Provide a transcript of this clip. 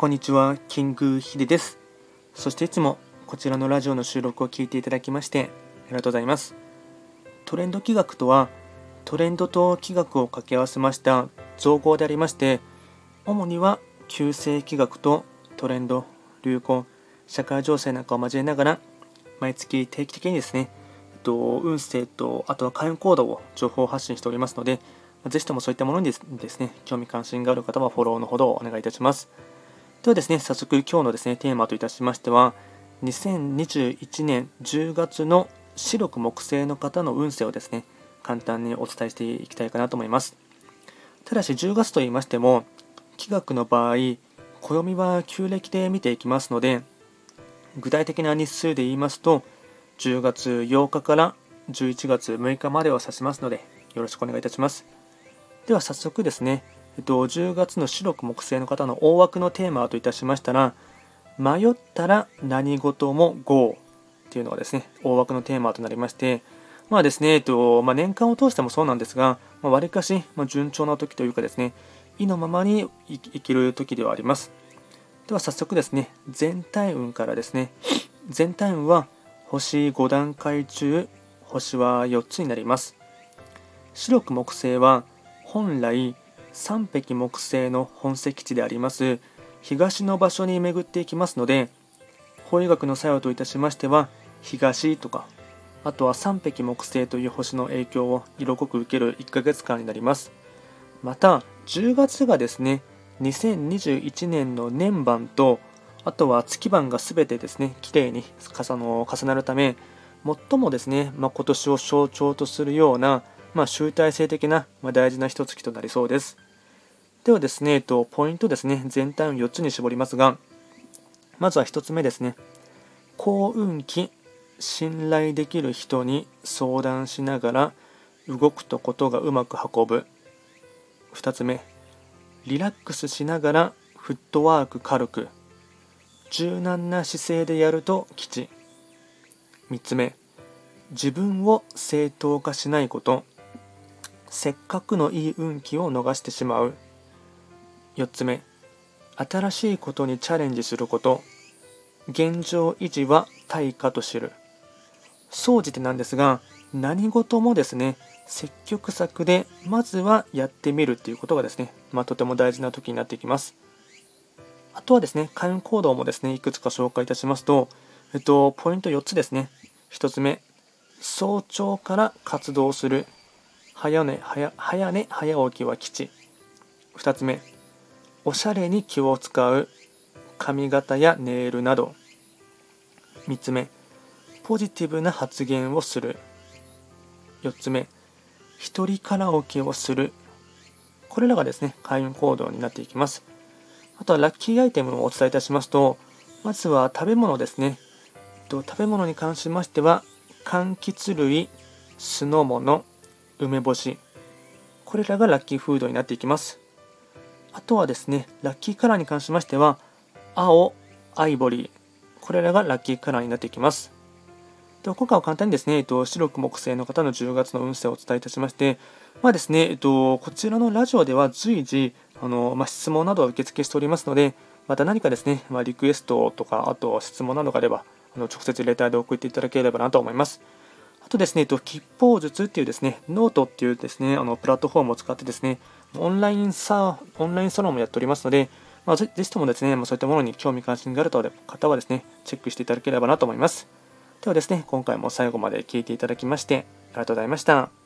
こんにちは、キングヒデです。そしていつもこちらのラジオの収録を聞いていただきましてありがとうございます。トレンド企画とは、トレンドと企画を掛け合わせました造語でありまして、主には旧世企画とトレンド、流行、社会情勢なんかを交えながら、毎月定期的にですね、運勢とあとは開運行動を情報発信しておりますので、ぜひともそういったものにですね、興味関心がある方はフォローのほどお願いいたします。ではですね、早速今日のですね、テーマといたしましては、2021年10月の白く木星の方の運勢をですね、簡単にお伝えしていきたいかなと思います。ただし10月と言いましても、気学の場合、暦は旧暦で見ていきますので、具体的な日数で言いますと、10月8日から11月6日までを指しますので、よろしくお願いいたします。では早速ですね、えっと、10月の白く木星の方の大枠のテーマといたしましたら、迷ったら何事も GO っていうのがですね、大枠のテーマとなりまして、まあですね、えっとまあ、年間を通してもそうなんですが、わり、まあ、かし、ま順調な時というかですね、意のままに生きる時ではあります。では早速ですね、全体運からですね、全体運は星5段階中、星は4つになります。白く木星は本来三匹木星の本石地であります東の場所に巡っていきますので法医学の作用といたしましては東とかあとは三匹木星という星の影響を色濃く受ける1ヶ月間になります。また10月がですね2021年の年番とあとは月番が全てですねきれいに重なるため最もですね、まあ、今年を象徴とするようなまあ、集大成的な、まあ、大事な一月となりそうです。ではですね、えっと、ポイントですね、全体を4つに絞りますが、まずは1つ目ですね、幸運期、信頼できる人に相談しながら動くとことがうまく運ぶ。2つ目、リラックスしながらフットワーク軽く。柔軟な姿勢でやると吉。3つ目、自分を正当化しないこと。せっかくのいい運気を逃してしまう。4つ目。新しいことにチャレンジすること。現状維持は対価と知る。総じてなんですが何事もですね積極策でまずはやってみるっていうことがですね、まあ、とても大事な時になっていきます。あとはですね開運行動もですねいくつか紹介いたしますと、えっと、ポイント4つですね。1つ目。早朝から活動する。早寝早早寝早起きは吉。2つ目。おしゃれに気を使う。髪型やネイルなど。3つ目。ポジティブな発言をする。4つ目。一人カラオケをする。これらがですね開運行動になっていきます。あとはラッキーアイテムをお伝えいたしますとまずは食べ物ですね。食べ物に関しましては柑橘類酢の物梅干し。これらがラッキーフードになっていきます。あとはですねラッキーカラーに関しましては青アイボリー。これらがラッキーカラーになっていきます。で今回は簡単にですね、えっと、四緑木星の方の10月の運勢をお伝えいたしまして、まあですね、えっと、こちらのラジオでは随時、あのまあ、質問などを受付しておりますので、また何かですね、まあ、リクエストとか、あと質問などがあれば、あの直接レターで送っていただければなと思います。とですね、えっと吉方術っていうですね、ノートっていうですね、あのプラットフォームを使ってですね、オンラインサオンラインサロンもやっておりますので、まあ、ぜひともですね、まあ、そういったものに興味関心がある方はですね、チェックしていただければなと思います。ではですね、今回も最後まで聴いていただきまして、ありがとうございました。